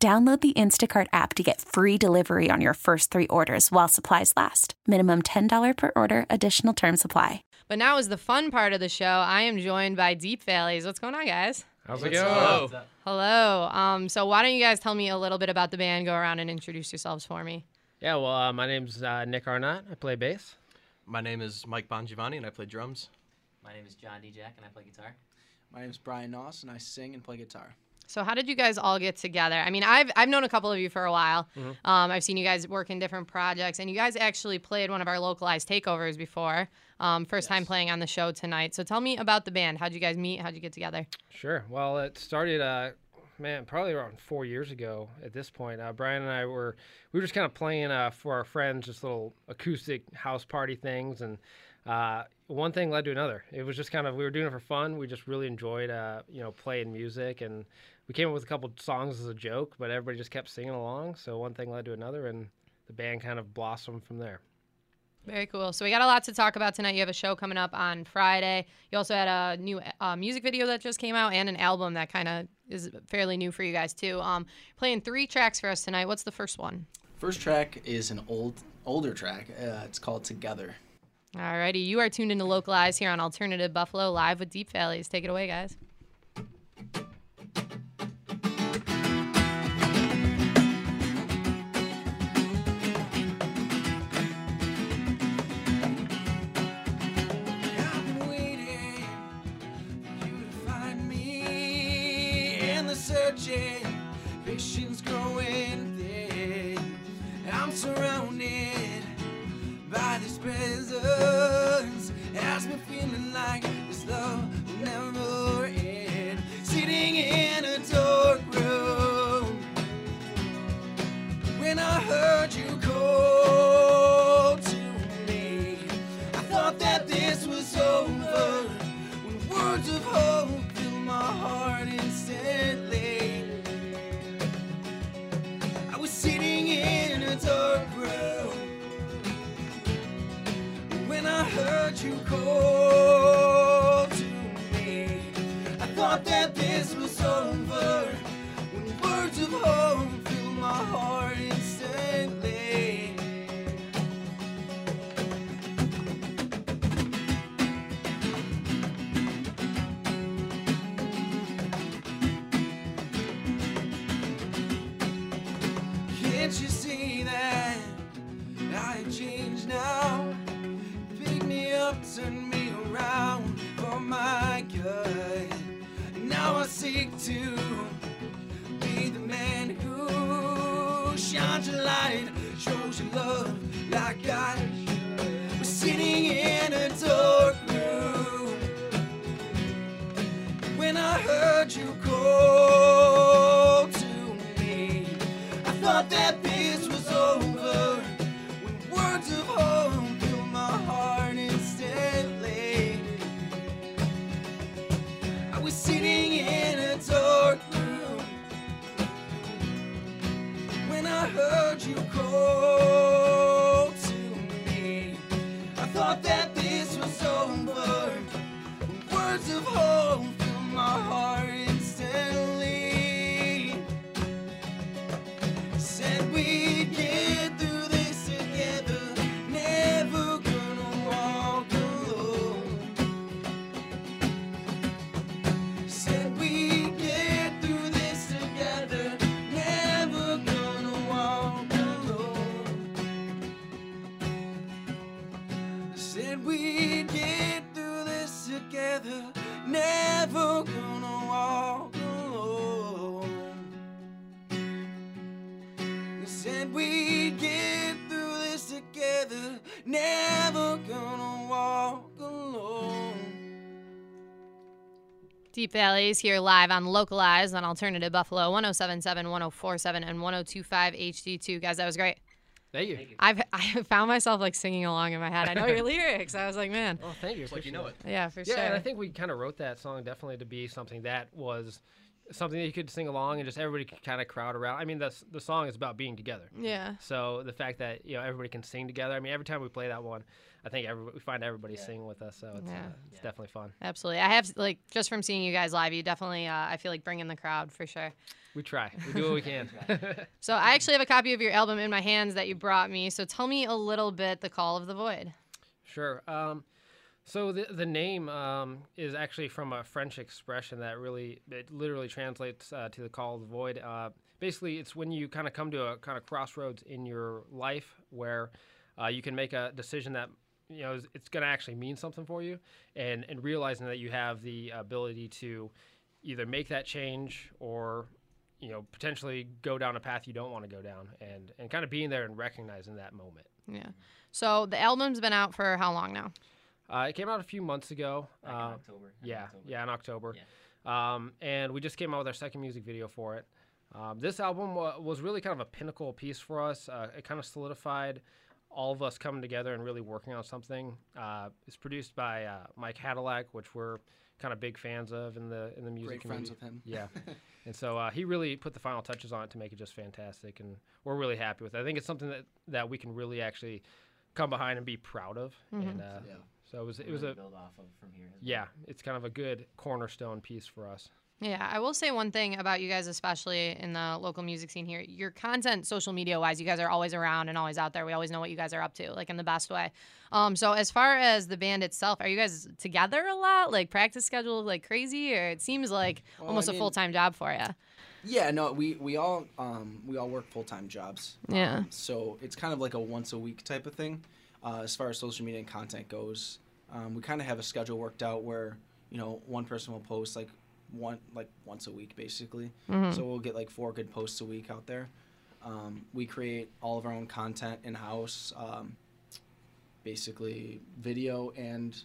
Download the Instacart app to get free delivery on your first three orders while supplies last. Minimum $10 per order, additional term supply. But now is the fun part of the show. I am joined by Deep Valleys. What's going on, guys? How's it going? Hello. Um, so why don't you guys tell me a little bit about the band? Go around and introduce yourselves for me. Yeah, well, uh, my name's uh, Nick Arnott. I play bass. My name is Mike Bongiovanni, and I play drums. My name is John D. Jack, and I play guitar. My name is Brian Noss, and I sing and play guitar. So how did you guys all get together? I mean, I've I've known a couple of you for a while. Mm-hmm. Um, I've seen you guys work in different projects, and you guys actually played one of our localized takeovers before. Um, first time playing on the show tonight. So tell me about the band. How'd you guys meet? How'd you get together? Sure. Well, it started, uh, man, probably around four years ago at this point. Uh, Brian and I were, we were just kind of playing uh, for our friends, just little acoustic house party things. And uh, one thing led to another. It was just kind of, we were doing it for fun. We just really enjoyed, uh, you know, playing music. And we came up with a couple songs as a joke, but everybody just kept singing along. So one thing led to another, and the band kind of blossomed from there. Very cool. So we got a lot to talk about tonight. You have a show coming up on Friday. You also had a new uh, music video that just came out and an album that kind of is fairly new for you guys too. Um, playing three tracks for us tonight. What's the first one? First track is an old, older track. Uh, it's called Together. Alrighty, you are tuned into Localized here on Alternative Buffalo live with Deep Valleys. Take it away, guys. Growing thin. I'm surrounded by this presence, you call to me. I thought that this was over. When words of hope to be the man who shines your light, shows your love like I fill my heart Deep Valleys here live on Localized on Alternative Buffalo 1077, 1047, and 1025 HD2. Guys, that was great. Thank you. I've I found myself like singing along in my head. I know your lyrics. I was like, man, Oh, thank you. It's like you know it. it. yeah, for Yeah, sure. and I think we kind of wrote that song definitely to be something that was something that you could sing along and just everybody could kind of crowd around. I mean, the the song is about being together. yeah. So the fact that you know everybody can sing together. I mean, every time we play that one, I think every, we find everybody singing with us. So it's Yeah. uh, it's definitely fun. Absolutely. I have like just from seeing you guys live, you definitely uh, I feel like bring in the crowd for sure. We try. We do what we can. So I actually have a copy of your album in my hands that you brought me. So tell me a little bit the Call of the Void. Sure. Um, so the the name um, is actually from a French expression that really it literally translates uh, to the call of the void. Uh, basically, it's when you kind of come to a kind of crossroads in your life where uh, you can make a decision that you know it's going to actually mean something for you, and and realizing that you have the ability to either make that change or you know potentially go down a path you don't want to go down, and and kind of being there and recognizing that moment. Yeah. So the album's been out for how long now? Uh, it came out a few months ago. Back in Uh, October. I Yeah, October. yeah, in October. Um, and we just came out with our second music video for it. Um, this album wa was really kind of a pinnacle piece for us. Uh, it kind of solidified all of us coming together and really working on something. Uh, it's produced by uh, Mike Hadalac, which we're kind of big fans of in the in the music Great friends community. with him. Yeah, and so uh, he really put the final touches on it to make it just fantastic, and we're really happy with it. I think it's something that, that we can really actually come behind and be proud of. And uh, Yeah. So it was it was a build off of from here. as well. yeah, it's kind of a good cornerstone piece for us. Yeah, I will say one thing about you guys, especially in the local music scene here. Your content, social media wise, you guys are always around and always out there. We always know what you guys are up to, like in the best way. Um, so as far as the band itself, are you guys together a lot? Like practice schedule like crazy, or it seems like Well, I almost a full time job for you? Yeah, no, we we all um, we all work full time jobs. Yeah. Um, so it's kind of like a once a week type of thing, uh, as far as social media and content goes. Um, we kind of have a schedule worked out where you know one person will post like one like once a week basically. So we'll get like four good posts a week out there. Um, we create all of our own content in house, um, basically video and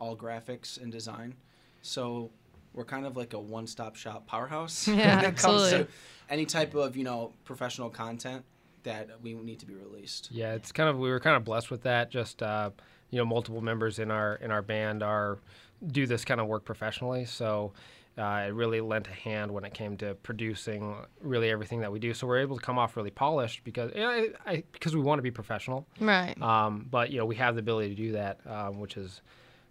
all graphics and design. So we're kind of like a one stop shop powerhouse Yeah, when it comes absolutely. to any type of you know professional content that we need to be released. Yeah, it's kind of we were kind of blessed with that. Just uh, you know, multiple members in our in our band are do this kind of work professionally, so uh, it really lent a hand when it came to producing really everything that we do. So we're able to come off really polished because you know, I, I, because we want to be professional. Right. Um, but you know, we have the ability to do that, um, which is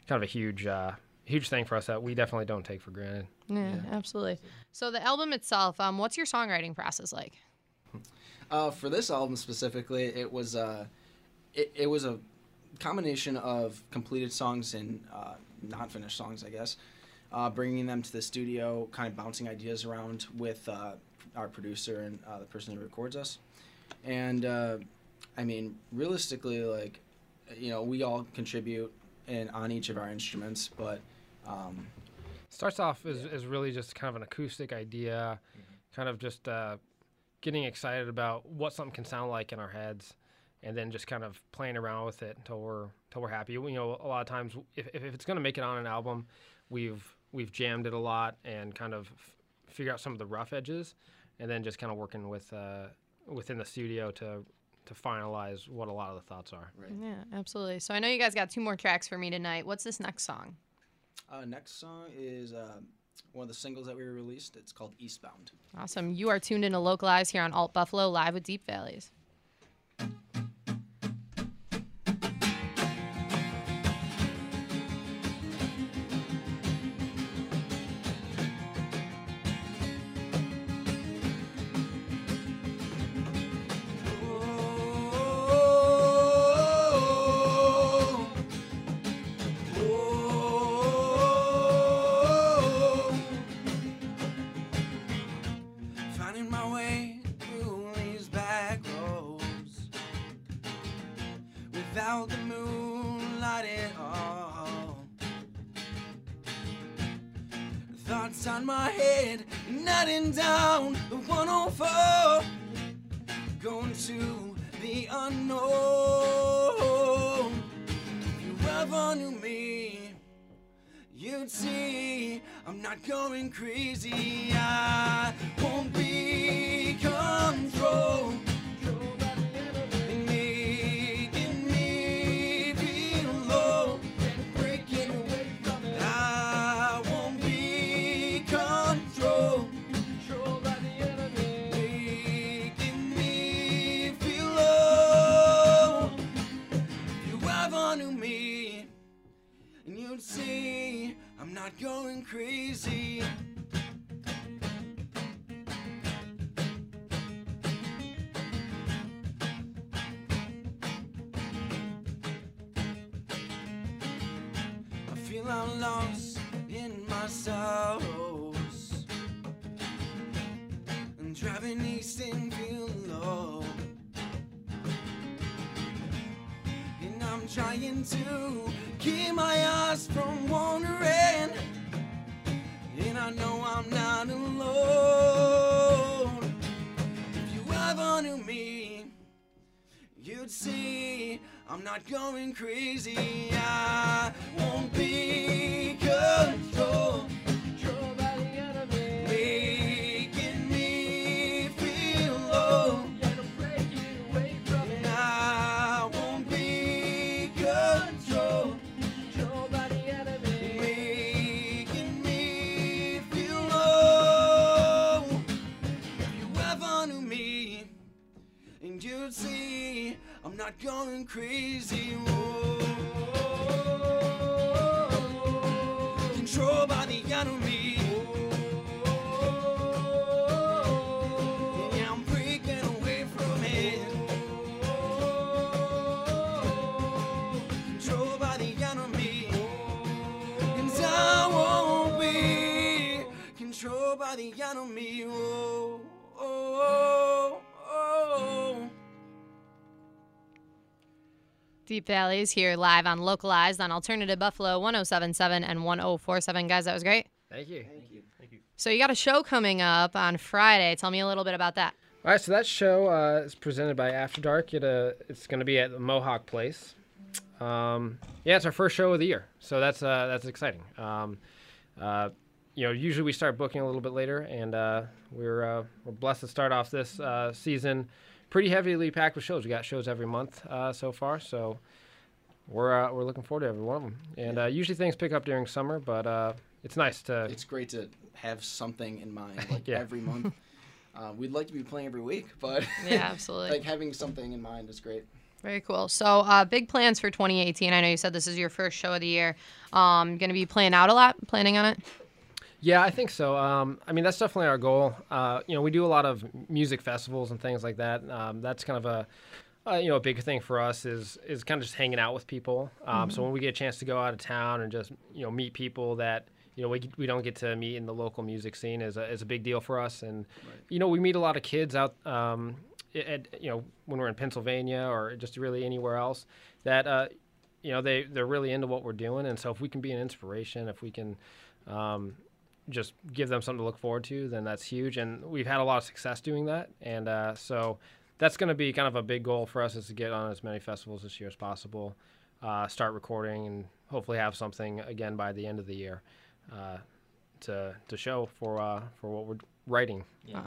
kind of a huge uh, huge thing for us that we definitely don't take for granted. Yeah, absolutely. So the album itself, um, what's your songwriting process like? Uh, for this album specifically, it was uh, it, it was a combination of completed songs and uh, not finished songs, I guess. Uh, bringing them to the studio, kind of bouncing ideas around with uh, our producer and uh, the person who records us. And uh, I mean, realistically, like you know, we all contribute in on each of our instruments, but um, starts off as, as really just kind of an acoustic idea, kind of just uh, getting excited about what something can sound like in our heads, and then just kind of playing around with it until we're until we're happy. You know, a lot of times if, if it's going to make it on an album, we've we've jammed it a lot and kind of f- figure out some of the rough edges, and then just kind of working with uh, within the studio to to finalize what a lot of the thoughts are. Yeah, absolutely. So I know you guys got two more tracks for me tonight. What's this next song? uh, next song is uh, one of the singles that we released. It's called Eastbound. Awesome. You are tuned in to Localized here on Alt Buffalo live with Deep Valleys. Nodding down the 104 going to the unknown. If you ever knew me, you'd see I'm not going crazy. I won't be controlled. Not going crazy. I feel I'm lost in my sorrows. And driving east and feeling low. And I'm trying to keep my eyes from wandering. I'm not going crazy. I not going crazy. Whoa. Controlled by the enemy. Deep Valleys here live on Localized on Alternative Buffalo 1077 and 1047. Guys, that was great. Thank you. Thank you. Thank you. So you got a show coming up on Friday. Tell me a little bit about that. All right, so that show uh, is presented by After Dark. It, uh, it's going to be at the Mohawk Place. Um, yeah, it's our first show of the year, so that's uh, that's exciting. Um, uh, you know, usually we start booking a little bit later, and uh, we're uh, we're blessed to start off this uh, season pretty heavily packed with shows. We got shows every month uh, so far, so we're uh, we're looking forward to every one of them. And uh, usually things pick up during summer, but uh, it's nice to It's great to have something in mind, like Yeah. every month. Uh, we'd like to be playing every week, but Yeah, absolutely. like having something in mind is great. Very cool. So, uh, big plans for 2018. I know you said this is your first show of the year. Um, going to be playing out a lot. Planning on it. Yeah, I think so. Um, I mean, that's definitely our goal. Uh, you know, we do a lot of music festivals and things like that. Um, that's kind of a, uh, you know, a big thing for us is is kind of just hanging out with people. Um, So when we get a chance to go out of town and just you know meet people that you know we, we don't get to meet in the local music scene is a, is a big deal for us. And you know, we meet a lot of kids out. Um, at, you know, when we're in Pennsylvania or just really anywhere else, that uh, you know they they're really into what we're doing. And so if we can be an inspiration, if we can. Um, just give them something to look forward to, then that's huge. And we've had a lot of success doing that. And uh, so that's going to be kind of a big goal for us is to get on as many festivals this year as possible, uh, start recording, and hopefully have something again by the end of the year uh, to to show for uh, for what we're writing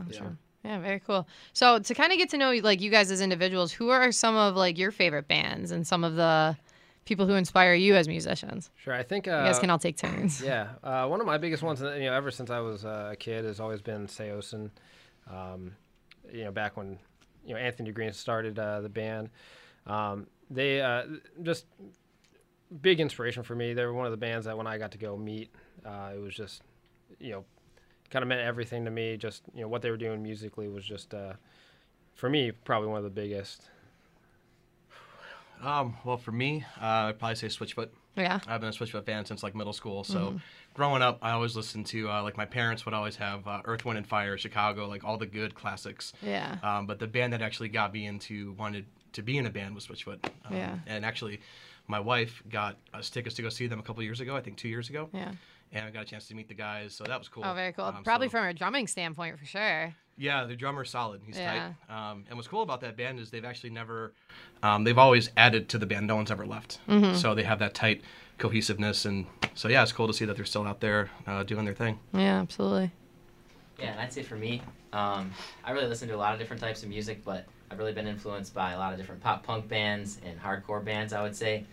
this year. Yeah, very cool. So to kind of get to know like you guys as individuals, who are some of like your favorite bands and some of the people who inspire you as musicians? Sure, I think You uh, guys can all take turns. Yeah, uh, one of my biggest ones, you know, ever since I was uh, a kid, has always been Saosin. Um, you know, back when you know Anthony Green started uh, the band, um, they uh, just big inspiration for me. They were one of the bands that when I got to go meet, uh, it was just you know kind of meant everything to me. Just you know what they were doing musically was just uh, for me probably one of the biggest. Um, well, for me, uh, I'd probably say Switchfoot. Yeah. I've been a Switchfoot fan since like middle school. So growing up, I always listened to uh, like my parents would always have uh, Earth, Wind and Fire, Chicago, like all the good classics. Yeah. Um, but the band that actually got me into wanted to be in a band was Switchfoot. Um, Yeah. And actually, my wife got us tickets to go see them a couple years ago. I think two years ago. Yeah. And I got a chance to meet the guys, so that was cool. Oh, very cool. Um, Probably so- from a drumming standpoint for sure. Yeah, the drummer's solid. He's Yeah. tight. Um, and what's cool about that band is they've actually never, um, they've always added to the band. No one's ever left. Mm-hmm. So they have that tight cohesiveness, and so yeah, it's cool to see that they're still out there uh, doing their thing. Yeah, absolutely. Yeah, and I'd say for me, um, I really listen to a lot of different types of music, but I've really been influenced by a lot of different pop punk bands and hardcore bands. I would say,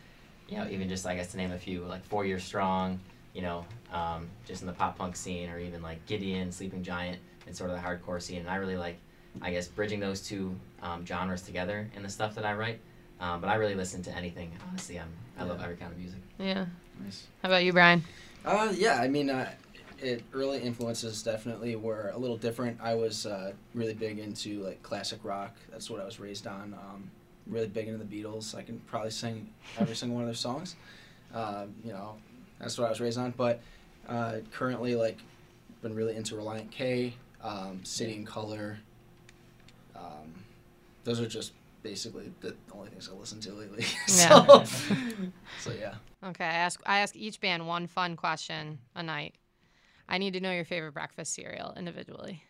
you know, even just I guess to name a few, like Four Year Strong, you know, um, just in the pop punk scene, or even like Gideon, Sleeping Giant, and sort of the hardcore scene. And I really like, I guess, bridging those two um, genres together in the stuff that I write. Um, but I really listen to anything. Honestly, I'm, I love every kind of music. Yeah. Nice. How about you, Brian? Uh, yeah, I mean, uh, it early influences definitely were a little different. I was uh, really big into like classic rock. That's what I was raised on. Um, really big into the Beatles. I can probably sing every single one of their songs. Um, you know, that's what I was raised on. But uh, currently, like, been really into Relient K, um, City and Colour. Um, those are just basically the only things I listen to lately. so, so yeah. Okay, I ask I ask each band one fun question a night. I need to know your favorite breakfast cereal individually.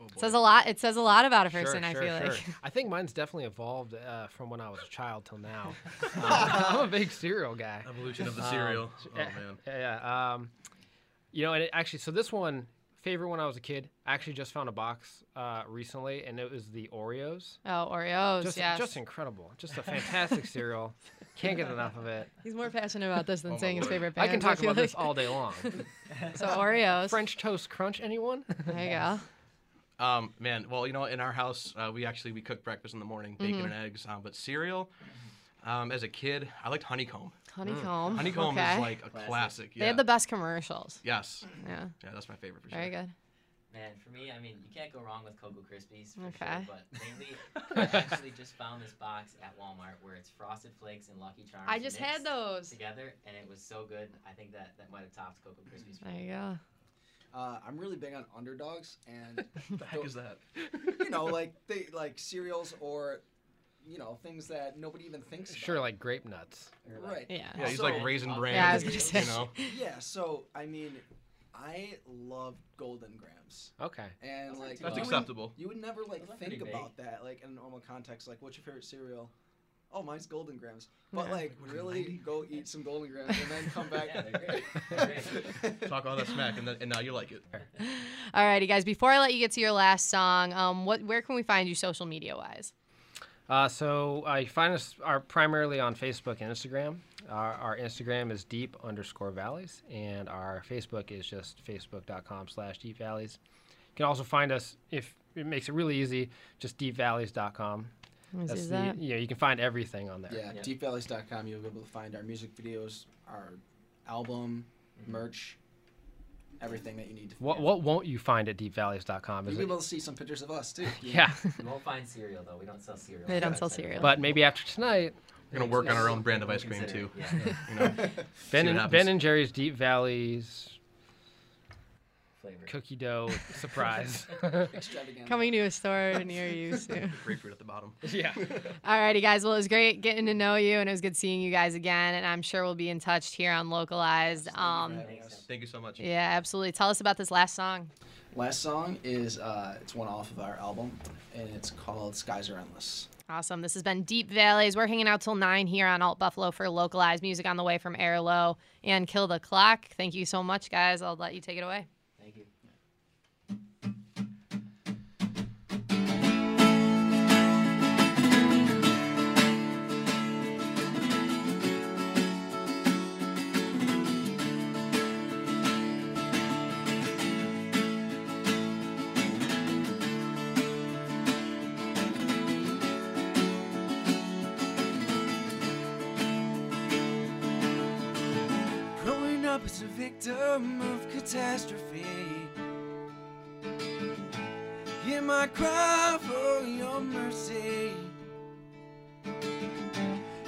Oh, It says a lot. It says a lot about a Sure, person. I sure, feel like. I think mine's definitely evolved uh, from when I was a child till now. Uh, I'm a big cereal guy. Evolution of the Um, cereal. oh yeah, man. Yeah, yeah. Um, you know, and it actually, so this one, favorite when I was a kid, I actually just found a box uh, recently, and it was the Oreos. Oh, Oreos. Just, yes. just incredible. Just a fantastic cereal. Can't get enough of it. He's more passionate about this than Oh, saying his lord. favorite I can talk feel about this all day long. So Oreos. French toast crunch, anyone? There you go. Um, man, well, you know, in our house, uh, we actually we cook breakfast in the morning, bacon Mm-hmm. and eggs. Um, but cereal, um, as a kid, I liked honeycomb. Honeycomb. Honeycomb okay. is like a Classic. classic. They Yeah. had the best commercials. yes. Yeah. Yeah, that's my favorite for sure. Very good. Man, for me, I mean, you can't go wrong with Cocoa Krispies. For Okay. Sure, but lately, I actually just found this box at Walmart where it's Frosted Flakes and Lucky Charms. I just had mixed those. together, and it was so good. I think that that might have topped Cocoa Krispies. for There me. you go. Uh, I'm really big on underdogs, and What the heck is that? you know, like they like cereals or you know things that nobody even thinks. Sure, like grape nuts. Right. Yeah. Yeah, he's So- like raisin bran. Yeah, bran. I was gonna say. You know. Yeah. So I mean, I love Golden Grahams, Okay. and Those aren't like That's you bad. would- acceptable. You would never like Those think pretty big. about that like in a normal context. Like, what's your favorite cereal? Oh, mine's Golden Grahams. But Yeah. like, really go eat some Golden Grahams and then come back. Yeah, they're great. They're great. Talk all that smack, and, then, and now you like it. Alrighty, guys. Before I let you get to your last song, um, what where can we find you social media wise? Uh, so uh, you find us are primarily on Facebook and Instagram. Our, our Instagram is deep underscore valleys, and our Facebook is just facebook.com slash deep valleys. You can also find us if it makes it really easy, just deepvalleys.com. Let me That's the, that? you you can find everything on there. Yeah, Yeah. deepvalleys.com. You'll be able to find our music videos, our album, merch, everything that you need to. What what won't you find at deepvalleys.com? You'll be able to see some pictures of us too. Yeah, You won't find cereal though. We don't sell cereal. They don't sell our website. cereal. but maybe after tonight, We're gonna work on our own brand of ice cream too. Yeah. You know. Ben and, ben and Jerry's Deep Valleys Flavor. cookie dough surprise. Extravaganza. Coming to a store near you soon. Grapefruit at the bottom. yeah. Alrighty, guys. Well, it was great getting to know you, and it was good seeing you guys again. And I'm sure we'll be in touch here on Localized. Um, having. Thank you so much. yeah, absolutely. Tell us about this last song. Last song is uh, it's one off of our album, and it's called "Skies Are Endless." Awesome. This has been Deep Valleys. We're hanging out till 9 here on Alt Buffalo for localized music on the way from Air Low and Kill the Clock. Thank you so much, guys. I'll let you take it away. Victim of catastrophe. Hear my cry for your mercy.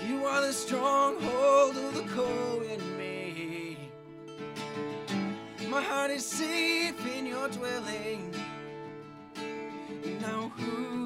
You are the stronghold of the core in me. My heart is safe in your dwelling. Now who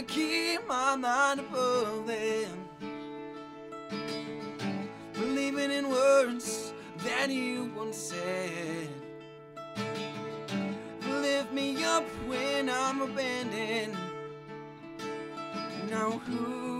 to keep my mind above them. Believing in words that you once said. Lift me up when I'm abandoned. Now who